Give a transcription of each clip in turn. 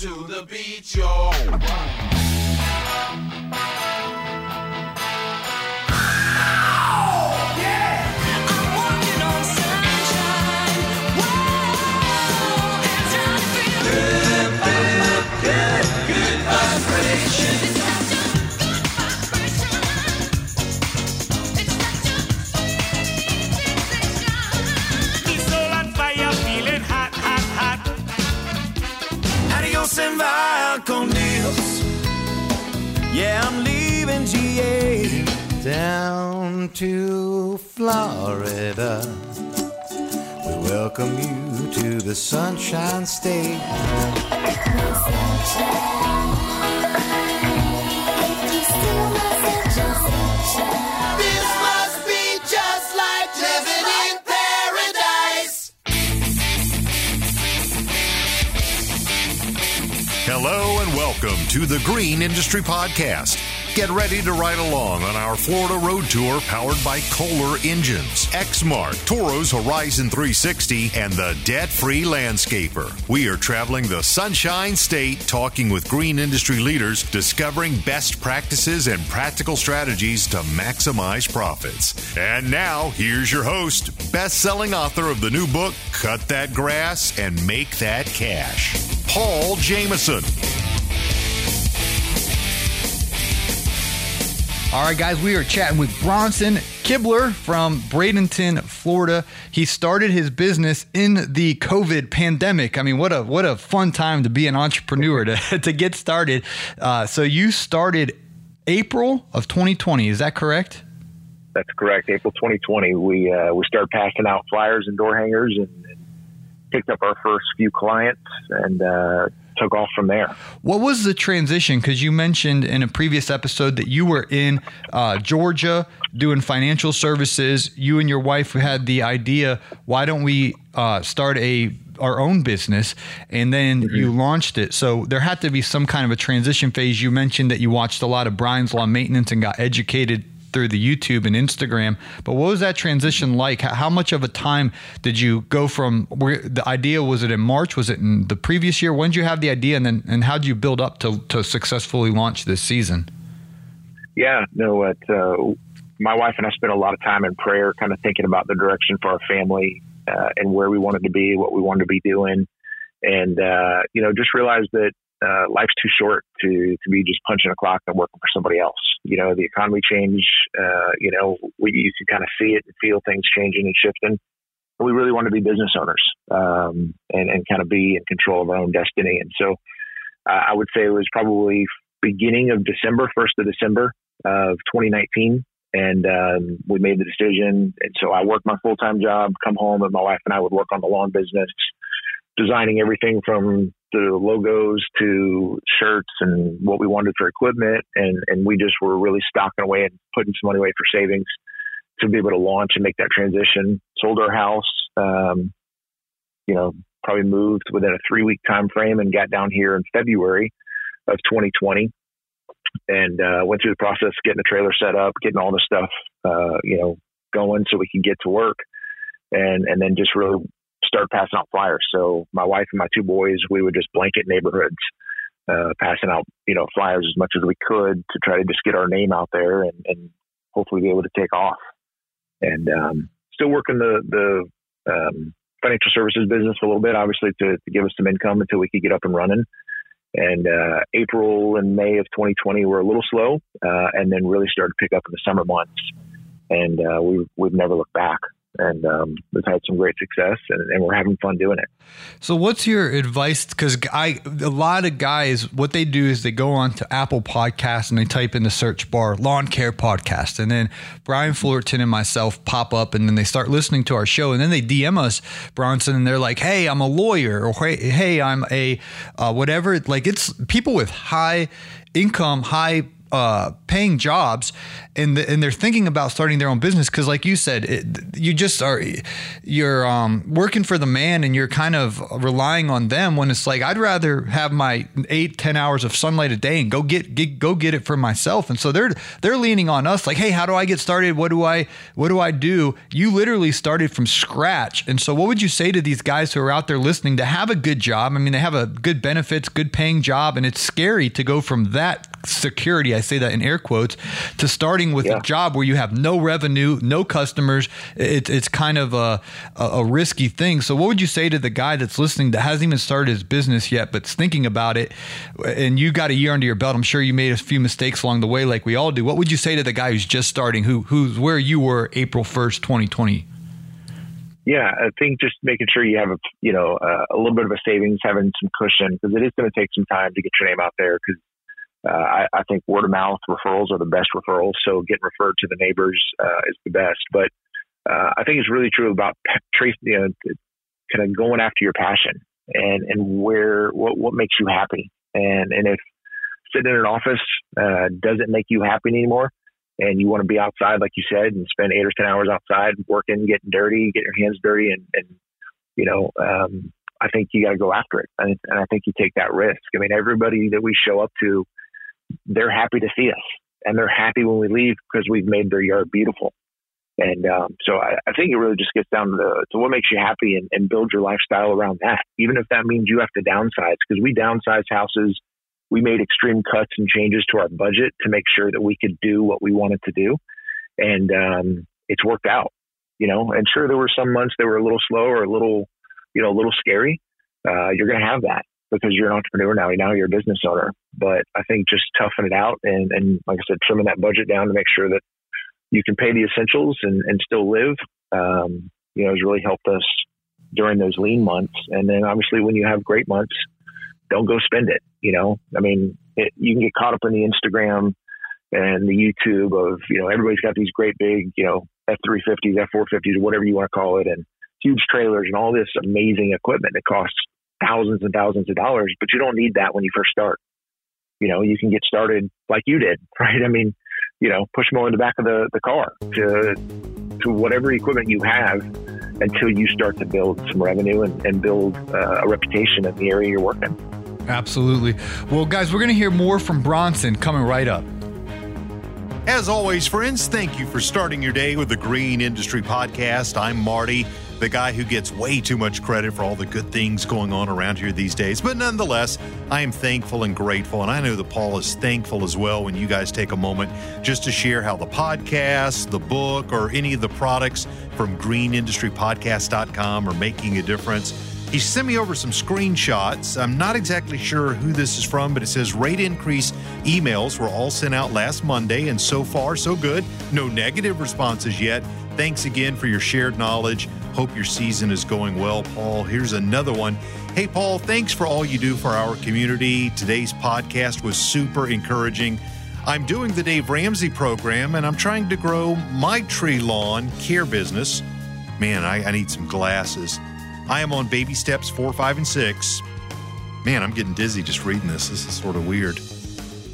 to the beat, yo. Down to Florida. We welcome you to the Sunshine State. This must be just like living in paradise. Hello and welcome to the Green Industry Podcast. Get ready to ride along on our Florida road tour powered by Kohler Engines, Exmark, Toro's Horizon 360, and the debt free landscaper. We are traveling the Sunshine State talking with green industry leaders, discovering best practices and practical strategies to maximize profits. And now, here's your host, best selling author of the new book, Cut That Grass and Make That Cash, Paul Jameson. All right, guys, we are chatting with Bronson Kibler from Bradenton, Florida. He started his business in the COVID pandemic. I mean, what a what a fun time to be an entrepreneur to, to get started. Uh, so you started April of 2020. Is that correct? That's correct. April 2020, we uh, we started passing out flyers and door hangers and, and picked up our first few clients and uh, took off from there. What was the transition? Because you mentioned in a previous episode that you were in uh, Georgia doing financial services. You and your wife had the idea, why don't we uh, start a our own business? And then you launched it. So there had to be some kind of a transition phase. You mentioned that you watched a lot of Brian's Lawn Maintenance and got educated through the YouTube and Instagram. But what was that transition like? How- much of a time did you go from where the idea was it in March? Was it in the previous year? When did you have the idea, and then and how did you build up to to successfully launch this season? Yeah, no, it, uh, my wife and I spent a lot of time in prayer, kind of thinking about the direction for our family uh, and where we wanted to be, what we wanted to be doing, and uh, you know, just realized that uh, life's too short to to be just punching a clock and working for somebody else. You know, the economy change. Uh, you know, we you can kind of see it and feel things changing and shifting. But we really want to be business owners um, and and kind of be in control of our own destiny. And so, uh, I would say it was probably beginning of December, first of December of 2019. And um, we made the decision. And so I worked my full time job, come home, and my wife and I would work on the lawn business, designing everything from the logos to shirts and what we wanted for equipment. And, and we just were really stocking away and putting some money away for savings to be able to launch and make that transition. Sold our house, um, you know, probably moved within a three week time frame and got down here in February of 2020 and uh, went through the process getting the trailer set up, getting all the stuff, uh, you know, going so we could get to work, and and then just really start passing out flyers. So my wife and my two boys, we would just blanket neighborhoods, uh, passing out you know flyers as much as we could to try to just get our name out there and, and hopefully be able to take off. And um, still working the the um, financial services business a little bit, obviously to, to give us some income until we could get up and running. And uh, April and May of 2020 were a little slow, uh, and then really started to pick up in the summer months. And uh, we, we've never looked back. And um, we've had some great success, and, and we're having fun doing it. So, what's your advice? Because I, a lot of guys, what they do is they go on to Apple Podcasts and they type in the search bar "lawn care podcast," and then Brian Fullerton and myself pop up, and then they start listening to our show, and then they DM us Bronson, and they're like, "Hey, I'm a lawyer," or "Hey, hey I'm a uh, whatever." Like it's people with high income, high uh, paying jobs and the, and they're thinking about starting their own business. Because like you said it, you just are you're um, working for the man and you're kind of relying on them when it's like I'd rather have my eight ten hours of sunlight a day and go get, get go get it for myself. And so they're they're leaning on us like hey how do I get started? What do I what do I do? You literally started from scratch. And so what would you say to these guys who are out there listening to have a good job? I mean they have a good benefits good paying job and it's scary to go from that security, I say that in air quotes, to starting with Yeah. a job where you have no revenue, no customers. It, it's kind of a, a, risky thing. So, what would you say to the guy that's listening that hasn't even started his business yet, but's thinking about it, and you got a year under your belt? I'm sure you made a few mistakes along the way, like we all do. What would you say to the guy who's just starting, who who's where you were April 1st, 2020? Yeah, I think just making sure you have a you know uh, a little bit of a savings, having some cushion because it is going to take some time to get your name out there. Because uh, I, I think word of mouth referrals are the best referrals. So getting referred to the neighbors uh, is the best. But uh, I think it's really true about trace, you know, kind of going after your passion and and where what what makes you happy. And and if sitting in an office uh, doesn't make you happy anymore, and you want to be outside, like you said, and spend eight or ten hours outside working, getting dirty, getting your hands dirty, and, and you know, um, I think you got to go after it, and, and I think you take that risk. I mean, everybody that we show up to, they're happy to see us, and they're happy when we leave because we've made their yard beautiful. And um, so I, I think it really just gets down to, to what makes you happy and, and build your lifestyle around that, even if that means you have to downsize because we downsize houses we made extreme cuts and changes to our budget to make sure that we could do what we wanted to do. And um, it's worked out, you know, and sure, there were some months that were a little slow or a little, you know, a little scary. Uh, you're going to have that because you're an entrepreneur now. Now you're a business owner. But I think just toughing it out and, and like I said, trimming that budget down to make sure that you can pay the essentials and, and still live, um, you know, has really helped us during those lean months. And then obviously when you have great months, don't go spend it. You know, I mean, it, you can get caught up in the Instagram and the YouTube of, you know, everybody's got these great big, you know, F350s, F450s, whatever you want to call it, and huge trailers and all this amazing equipment that costs thousands and thousands of dollars, but you don't need that when you first start. You know, you can get started like you did, right? I mean, you know, push more in the back of the, the car to to whatever equipment you have until you start to build some revenue and, and build uh, a reputation in the area you're working. Absolutely. Well, guys, we're going to hear more from Bronson coming right up. As always, friends, thank you for starting your day with the Green Industry Podcast. I'm Marty, the guy who gets way too much credit for all the good things going on around here these days. But nonetheless, I am thankful and grateful. And I know that Paul is thankful as well when you guys take a moment just to share how the podcast, the book, or any of the products from greenindustrypodcast.com are making a difference. He sent me over some screenshots. I'm not exactly sure who this is from, but it says rate increase emails were all sent out last Monday, and so far, so good. No negative responses yet. Thanks again for your shared knowledge. Hope your season is going well, Paul. Here's another one. Hey, Paul, thanks for all you do for our community. Today's podcast was super encouraging. I'm doing the Dave Ramsey program, and I'm trying to grow my tree lawn care business. Man, I, I need some glasses. I am on baby steps four, five, and six. Man, I'm getting dizzy just reading this. This is sort of weird.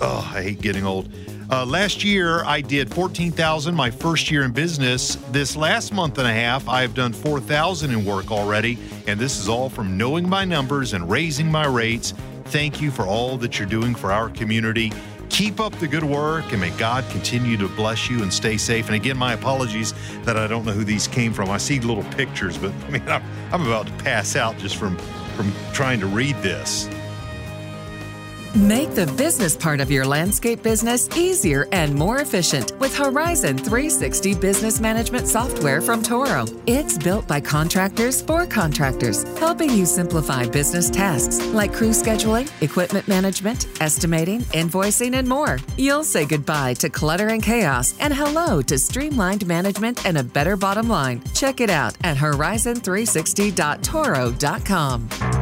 Oh, I hate getting old. Uh, last year, I did 14,000 my first year in business. This last month and a half, I have done 4,000 in work already. And this is all from knowing my numbers and raising my rates. Thank you for all that you're doing for our community. Keep up the good work and may God continue to bless you and stay safe. And again, my apologies that I don't know who these came from. I see little pictures, but I mean, I'm, I'm about to pass out just from, from trying to read this. Make the business part of your landscape business easier and more efficient with Horizon 360 business management software from Toro. It's built by contractors for contractors, helping you simplify business tasks like crew scheduling, equipment management, estimating, invoicing, and more. You'll say goodbye to clutter and chaos and hello to streamlined management and a better bottom line. Check it out at horizon360.toro.com.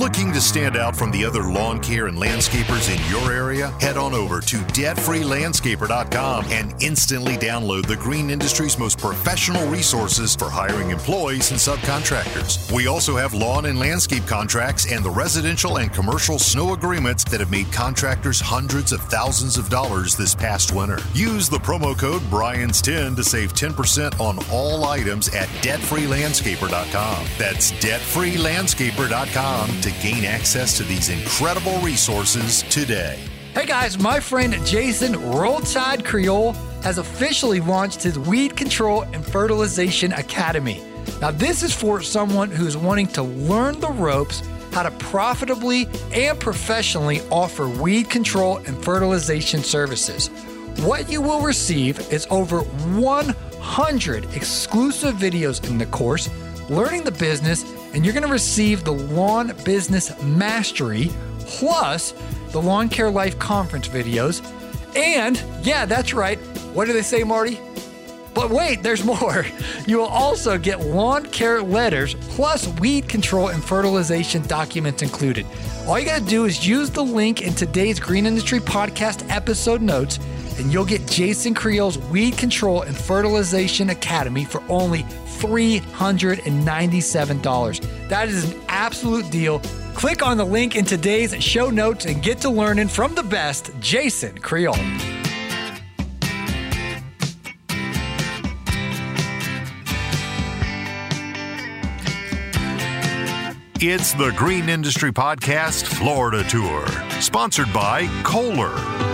Looking to stand out from the other lawn care and landscapers in your area? Head on over to debtfreelandscaper.com and instantly download the green industry's most professional resources for hiring employees and subcontractors. We also have lawn and landscape contracts and the residential and commercial snow agreements that have made contractors hundreds of thousands of dollars this past winter. Use the promo code BRIANS10 to save 10% on all items at debtfreelandscaper.com. That's debtfreelandscaper.com to gain access to these incredible resources today. Hey guys, my friend Jason Roadside Creel has officially launched his Weed Control and Fertilization Academy. Now, this is for someone who's wanting to learn the ropes how to profitably and professionally offer weed control and fertilization services. What you will receive is over 100 exclusive videos in the course, learning the business, and you're going to receive the Lawn Business Mastery plus the Lawn Care Life Conference videos. And yeah, that's right. What do they say, Marty? But wait, there's more. You will also get lawn care letters plus weed control and fertilization documents included. All you got to do is use the link in today's Green Industry Podcast episode notes, and you'll get Jason Creel's Weed Control and Fertilization Academy for only $397. That is an absolute deal. Click on the link in today's show notes and get to learning from the best, Jason Creel. It's the Green Industry Podcast Florida Tour, sponsored by Kohler.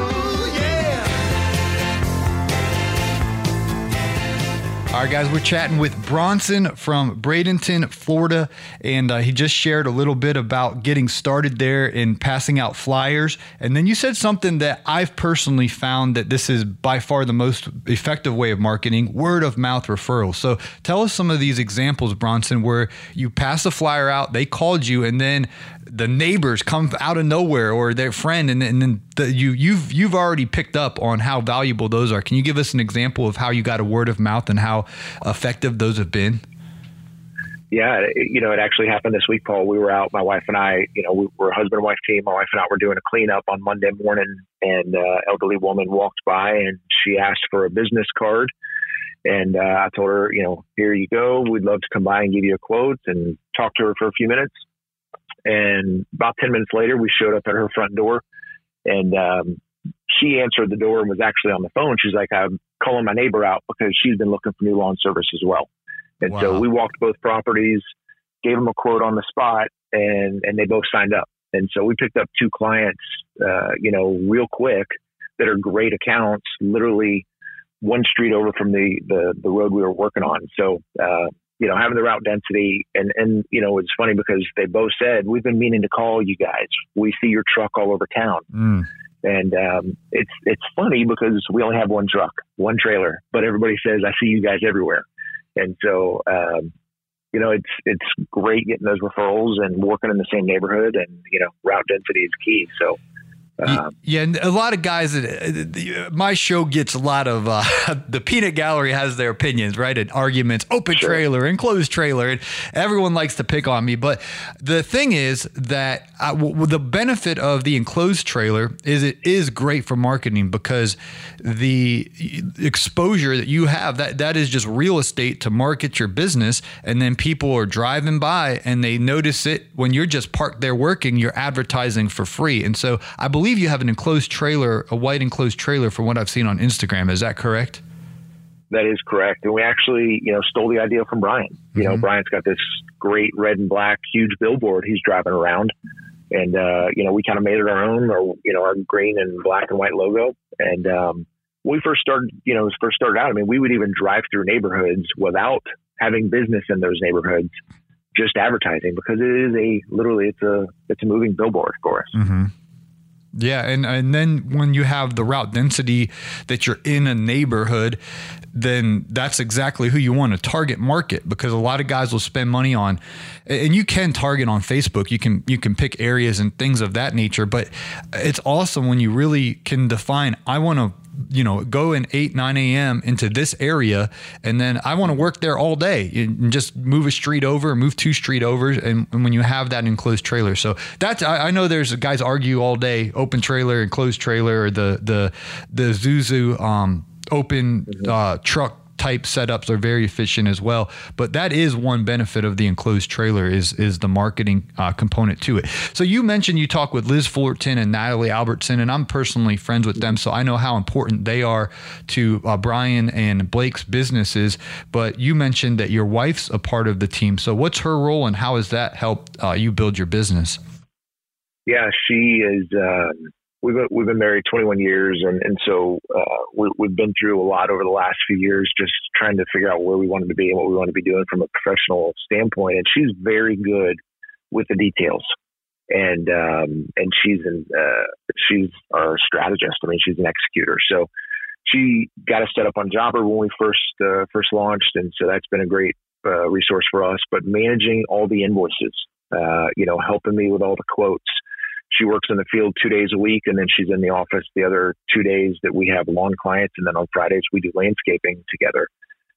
All right, guys, we're chatting with Bronson from Bradenton, Florida, and uh, he just shared a little bit about getting started there and passing out flyers. And then you said something that I've personally found that this is by far the most effective way of marketing word of mouth referrals. So tell us some of these examples, Bronson, where you pass a flyer out, they called you, and then the neighbors come out of nowhere or their friend and, and then the, you you've you've already picked up on how valuable those are can you give us an example of how you got a word of mouth and how effective those have been Yeah, it, you know, it actually happened this week, Paul. We were out, my wife and I, you know, we were a husband and wife team. My wife and I were doing a cleanup on Monday morning, and uh, elderly woman walked by and she asked for a business card. And uh, I told her, you know, here you go. We'd love to come by and give you a quote and talk to her for a few minutes. And about 10 minutes later, we showed up at her front door and um, she answered the door and was actually on the phone. She's like, I'm calling my neighbor out because she's been looking for new lawn service as well. And so we walked both properties, gave them a quote on the spot, and and they both signed up. And so we picked up two clients, uh, you know, real quick that are great accounts, literally one street over from the the, the road we were working on. So uh, you know, having the route density, and and you know, it's funny because they both said we've been meaning to call you guys. We see your truck all over town. Mm. And um, it's it's funny because we only have one truck, one trailer, but everybody says I see you guys everywhere. And so, um, you know, it's it's great getting those referrals and working in the same neighborhood, and you know, route density is key. So, um, Yeah, and a lot of guys. that- uh, My show gets a lot of uh, the peanut gallery has their opinions, right? And arguments, open Sure. trailer, enclosed trailer, and everyone likes to pick on me. But the thing is that I, w- the benefit of the enclosed trailer is it is great for marketing because the exposure that you have that that is just real estate to market your business, and then people are driving by and they notice it when you're just parked there working. You're advertising for free, and so I believe you have an enclosed trailer, a white enclosed trailer, from what I've seen on Instagram. Is that correct? that is correct. And we actually, you know, stole the idea from Brian. You know, Brian's got this great red and black huge billboard he's driving around. And, uh, you know, we kind of made it our own, or, you know, our green and black and white logo. And, um, when we first started, you know, first started out, I mean, we would even drive through neighborhoods without having business in those neighborhoods, just advertising because it is a, literally, it's a, it's a moving billboard for us. Mm-hmm. Yeah, and and then when you have the route density that you're in a neighborhood, then that's exactly who you want to target market because a lot of guys will spend money on and you can target on Facebook. You can you can pick areas and things of that nature, but it's awesome when you really can define I want to you know, go in 8, 9 a.m. into this area, and then I want to work there all day and just move a street over, move two street over. And, and when you have that enclosed trailer. So that's, I, I know there's guys argue all day open trailer and closed trailer or the, the, the Isuzu um, open uh, truck type setups are very efficient as well. But that is one benefit of the enclosed trailer is is the marketing uh, component to it. So you mentioned you talk with Liz Fullerton and Natalie Albertson, and I'm personally friends with them, so I know how important they are to uh, Brian and Blake's businesses. But you mentioned that your wife's a part of the team. So what's her role, and how has that helped uh, you build your business? Yeah, she is. Um, we've been, we've been married 21 years, and and so uh, we, we've been through a lot over the last few years, just trying to figure out where we wanted to be and what we want to be doing from a professional standpoint. And she's very good with the details, and um, and she's an uh, she's our strategist. I mean, she's an executor. So she got us set up on Jobber when we first uh, first launched, and so that's been a great uh, resource for us. But managing all the invoices, uh, you know, helping me with all the quotes she works in the field two days a week and then she's in the office the other two days that we have lawn clients and then on fridays we do landscaping together.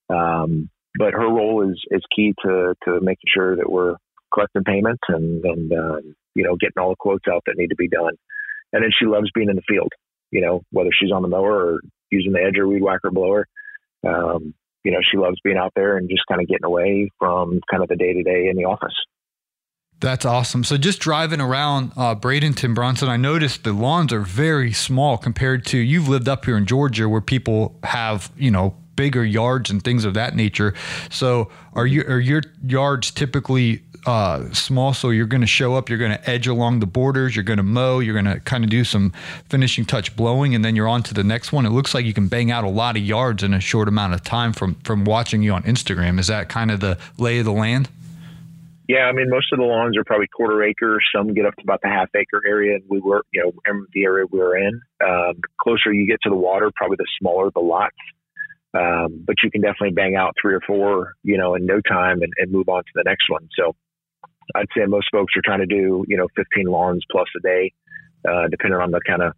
Um, but her role is is key to to making sure that we're collecting payments and and um, you know getting all the quotes out that need to be done. And then she loves being in the field you know whether she's on the mower or using the edger weed whacker blower. Um, you know she loves being out there and just kind of getting away from kind of the day to day in the office That's awesome. So just driving around uh, Bradenton, Bronson, I noticed the lawns are very small compared to you've lived up here in Georgia where people have, you know, bigger yards and things of that nature. So are you are your yards typically uh, small? So you're going to show up, you're going to edge along the borders, you're going to mow, you're going to kind of do some finishing touch blowing, and then you're on to the next one. It looks like you can bang out a lot of yards in a short amount of time from from watching you on Instagram. Is that kind of the lay of the land? Yeah, I mean, most of the lawns are probably quarter acre. Some get up to about the half acre area, and we were, you know, in the area we were in. Um, closer you get to the water, probably the smaller the lots. Um, but you can definitely bang out three or four, you know, in no time and, and move on to the next one. So I'd say most folks are trying to do, you know, 15 lawns plus a day, uh, depending on the kind of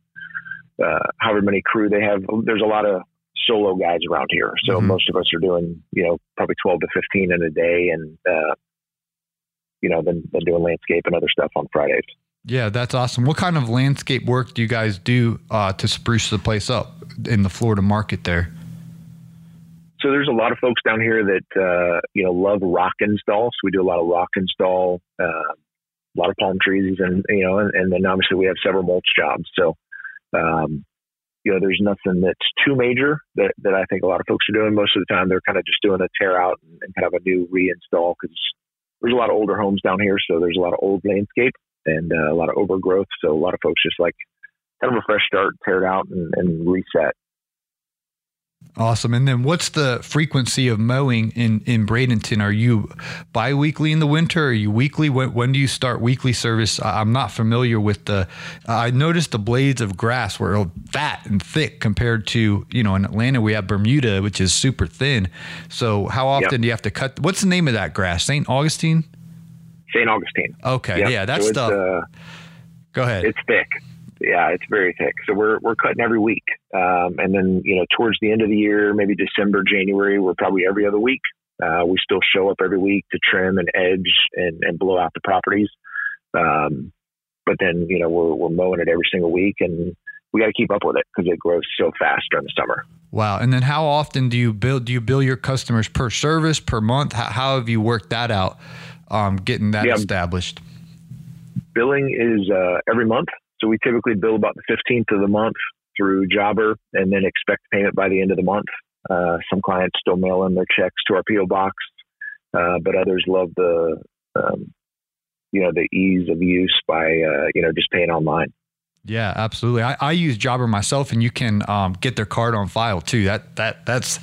uh, however many crew they have. There's a lot of solo guys around here, so Mhm. most of us are doing, you know, probably 12 to 15 in a day, and uh, you know, than, than doing landscape and other stuff on Fridays. Yeah, that's awesome. What kind of landscape work do you guys do uh, to spruce the place up in the Florida market there? So there's a lot of folks down here that uh, you know love rock install. So we do a lot of rock install, uh, a lot of palm trees, and you know, and, and then obviously we have several mulch jobs. So um, you know, there's nothing that's too major that, that I think a lot of folks are doing. Most of the time, they're kind of just doing a tear out and, and kind of a new reinstall because there's a lot of older homes down here, so there's a lot of old landscape and uh, a lot of overgrowth. So a lot of folks just like kind of a fresh start, tear it out, and, and reset. Awesome. And then what's the frequency of mowing in, in Bradenton? Are you bi-weekly in the winter? Are you weekly? When, when do you start weekly service? I'm not familiar with the, I noticed the blades of grass were fat and thick compared to, you know, in Atlanta, we have Bermuda, which is super thin. So how often Yep. do you have to cut? What's the name of that grass? St. Augustine? St. Augustine. Okay. Yep. Yeah, That's So stuff. uh, Go ahead. it's thick. Yeah, it's very thick. So we're we're cutting every week, um, and then you know towards the end of the year, maybe December, January, we're probably every other week. Uh, we still show up every week to trim and edge and, and blow out the properties. Um, but then you know we're we're mowing it every single week, and we got to keep up with it because it grows so fast during the summer. Wow. And then how often do you bill do you bill your customers per service, per month? How, how have you worked that out? Um, getting that Yeah. established. billing is uh, every month. So we typically bill about the 15th of the month through Jobber and then expect payment by the end of the month. Uh, some clients still mail in their checks to our PO box, uh, but others love the, um, you know, the ease of use by, uh, you know, just paying online. Yeah, absolutely. I, I use Jobber myself, and you can um, get their card on file too. That that that's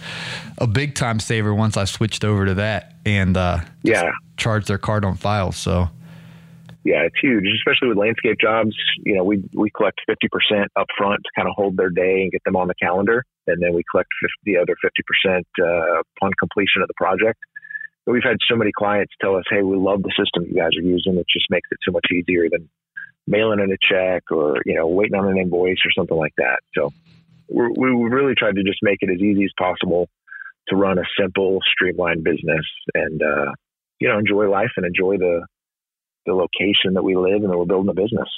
a big time saver. Once I switched over to that and uh, Yeah. charge their card on file. So Yeah, it's huge, especially with landscape jobs. You know, we we collect fifty percent up front to kind of hold their day and get them on the calendar, and then we collect 50, the other fifty percent uh, upon completion of the project. But we've had so many clients tell us, "Hey, we love the system you guys are using. It just makes it so much easier than mailing in a check or you know waiting on an invoice or something like that." So we're, we really tried to just make it as easy as possible to run a simple, streamlined business and, uh, you know, enjoy life and enjoy the, the location that we live and that we're building a business.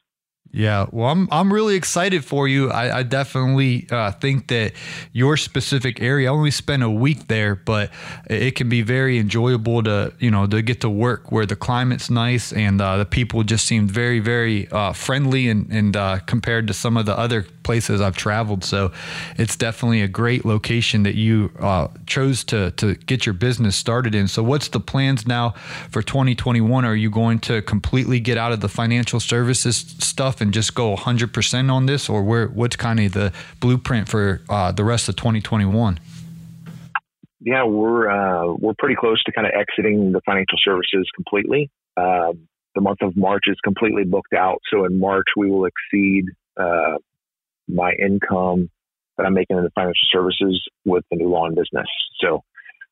Yeah, well, I'm I'm really excited for you. I, I definitely uh, think that your specific area. I only spent a week there, but it can be very enjoyable to you know to get to work where the climate's nice and uh, the people just seem very very uh, friendly and and uh, compared to some of the other places I've traveled. So it's definitely a great location that you uh, chose to to get your business started in. So what's the plans now for 2021? Are you going to completely get out of the financial services stuff and just go 100% on this, or where what's kind of the blueprint for uh, the rest of 2021? Yeah, we're uh, we're pretty close to kind of exiting the financial services completely. Uh, the month of March is completely booked out, so in March we will exceed uh, my income that I'm making in the financial services with the new lawn business. So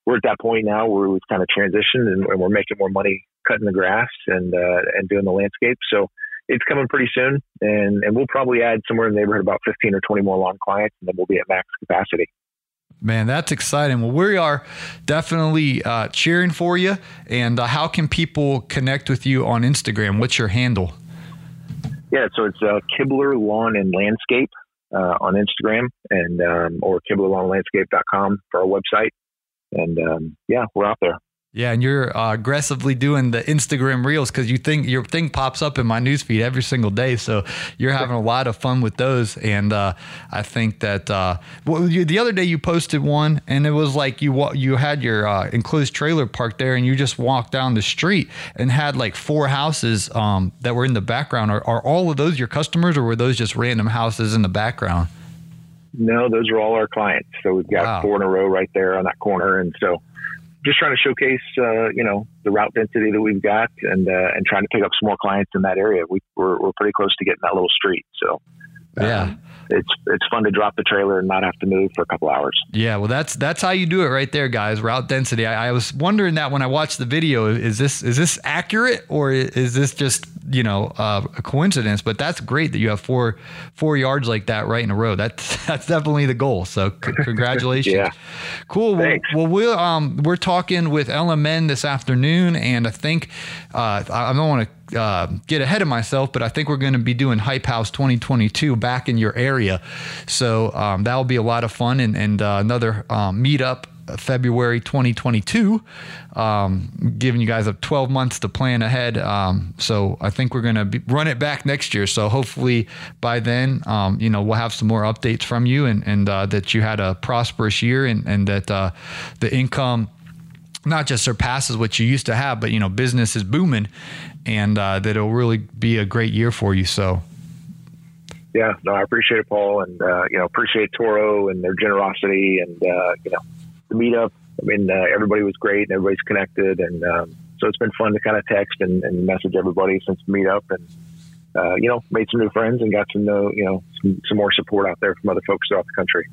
we're at that point now where we've kind of transitioned and, and we're making more money cutting the grass and uh, and doing the landscape. So it's coming pretty soon, and and we'll probably add somewhere in the neighborhood about 15 or 20 more lawn clients, and then we'll be at max capacity. Man, that's exciting. Well, we are definitely uh, cheering for you. And uh, how can people connect with you on Instagram? What's your handle? Yeah, so it's uh, Kibler Lawn and Landscape uh, on Instagram, and um, or KiblerLawnLandscape.com for our website. And um, yeah, we're out there. Yeah, and you're uh, aggressively doing the Instagram reels because you think your thing pops up in my newsfeed every single day. So you're having a lot of fun with those, and uh, I think that uh, well, you, the other day you posted one, and it was like you you had your uh, enclosed trailer parked there, and you just walked down the street and had like four houses um, that were in the background. Are, are all of those your customers, or were those just random houses in the background? No, those are all our clients. So we've got Wow. four in a row right there on that corner, and so just trying to showcase, uh, you know, the route density that we've got, and uh, and trying to pick up some more clients in that area. We, we're we're pretty close to getting that little street, so Yeah. It's it's fun to drop the trailer and not have to move for a couple hours. Yeah, well, that's that's how you do it right there, guys. Route density. I, I was wondering that when I watched the video. Is this is this accurate or is this just you know uh, a coincidence? But that's great that you have four four yards like that right in a row. That's that's definitely the goal. So c- congratulations. Yeah. Cool. Well, well, we're um we're talking with LMN this afternoon, and I think uh, I don't want to. Uh, get ahead of myself, but I think we're going to be doing Hype House 2022 back in your area, so um, that'll be a lot of fun and, and uh, another um, meetup uh, February 2022, um, giving you guys up 12 months to plan ahead. Um, so I think we're going to run it back next year. So hopefully by then, um, you know, we'll have some more updates from you and, and uh, that you had a prosperous year and, and that uh, the income not just surpasses what you used to have, but you know, business is booming, and uh, that it'll really be a great year for you. So, Yeah, no, I appreciate it, Paul, and uh, you know, appreciate Toro and their generosity, and uh, you know, the meetup. I mean, uh, everybody was great, and everybody's connected, and um, so it's been fun to kind of text and, and message everybody since the meetup, and uh, you know, made some new friends and got to know you know some, some more support out there from other folks throughout the country.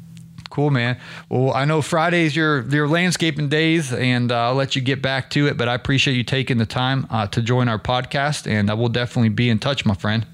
Cool, man. Well, I know Friday's your your landscaping days, and uh, I'll let you get back to it. But I appreciate you taking the time uh, to join our podcast, and I will definitely be in touch, my friend.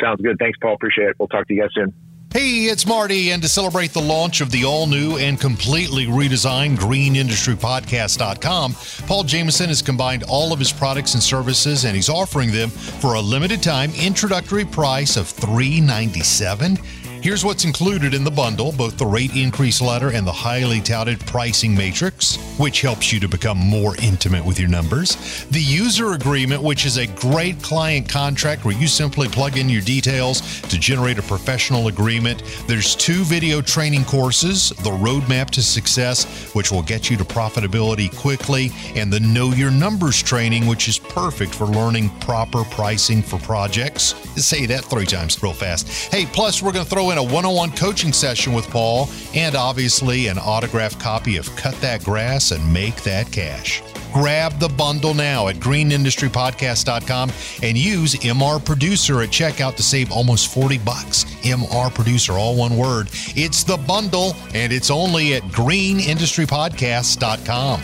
Sounds good. Thanks, Paul. Appreciate it. We'll talk to you guys soon. Hey, it's Marty, and to celebrate the launch of the all new and completely redesigned greenindustrypodcast.com, Paul Jameson has combined all of his products and services, and he's offering them for a limited time introductory price of $397. Here's what's included in the bundle both the rate increase letter and the highly touted pricing matrix, which helps you to become more intimate with your numbers. The user agreement, which is a great client contract where you simply plug in your details to generate a professional agreement. There's two video training courses the Roadmap to Success, which will get you to profitability quickly, and the Know Your Numbers training, which is perfect for learning proper pricing for projects. Say that three times real fast. Hey, plus, we're going to throw a one on one coaching session with Paul and obviously an autographed copy of Cut That Grass and Make That Cash. Grab the bundle now at greenindustrypodcast.com and use MR Producer at checkout to save almost 40 bucks. MR Producer, all one word. It's the bundle and it's only at greenindustrypodcast.com.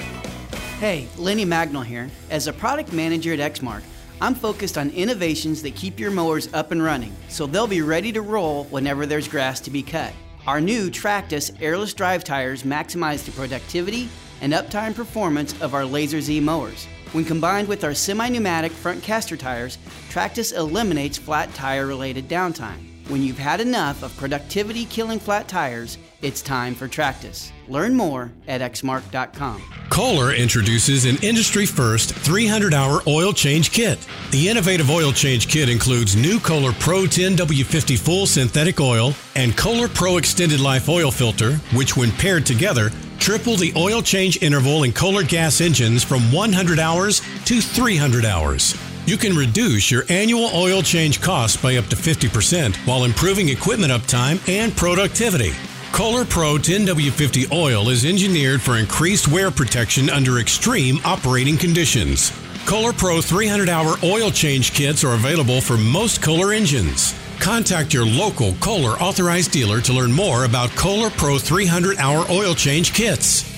Hey, Lenny Magnol here. As a product manager at Exmark, I'm focused on innovations that keep your mowers up and running so they'll be ready to roll whenever there's grass to be cut. Our new Tractus airless drive tires maximize the productivity and uptime performance of our Lazer Z mowers. When combined with our semi pneumatic front caster tires, Tractus eliminates flat tire related downtime. When you've had enough of productivity killing flat tires, it's time for Tractus. Learn more at exmark.com. Kohler introduces an industry first 300 hour oil change kit. The innovative oil change kit includes new Kohler Pro 10W50 full synthetic oil and Kohler Pro extended life oil filter, which, when paired together, triple the oil change interval in Kohler gas engines from 100 hours to 300 hours. You can reduce your annual oil change costs by up to 50% while improving equipment uptime and productivity. Kohler Pro 10W50 oil is engineered for increased wear protection under extreme operating conditions. Kohler Pro 300 hour oil change kits are available for most Kohler engines. Contact your local Kohler authorized dealer to learn more about Kohler Pro 300 hour oil change kits.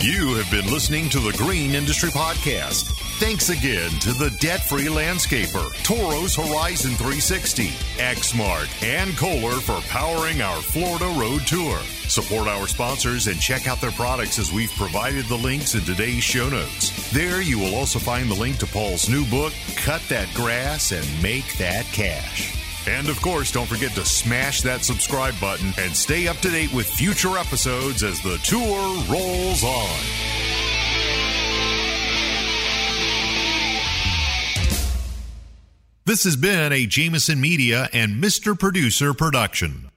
You have been listening to the Green Industry Podcast. Thanks again to the debt free landscaper, Toro's Horizon 360, Exmark, and Kohler for powering our Florida Road Tour. Support our sponsors and check out their products as we've provided the links in today's show notes. There you will also find the link to Paul's new book, Cut That Grass and Make That Cash. And of course, don't forget to smash that subscribe button and stay up to date with future episodes as the tour rolls on. This has been a Jameson Media and Mr. Producer production.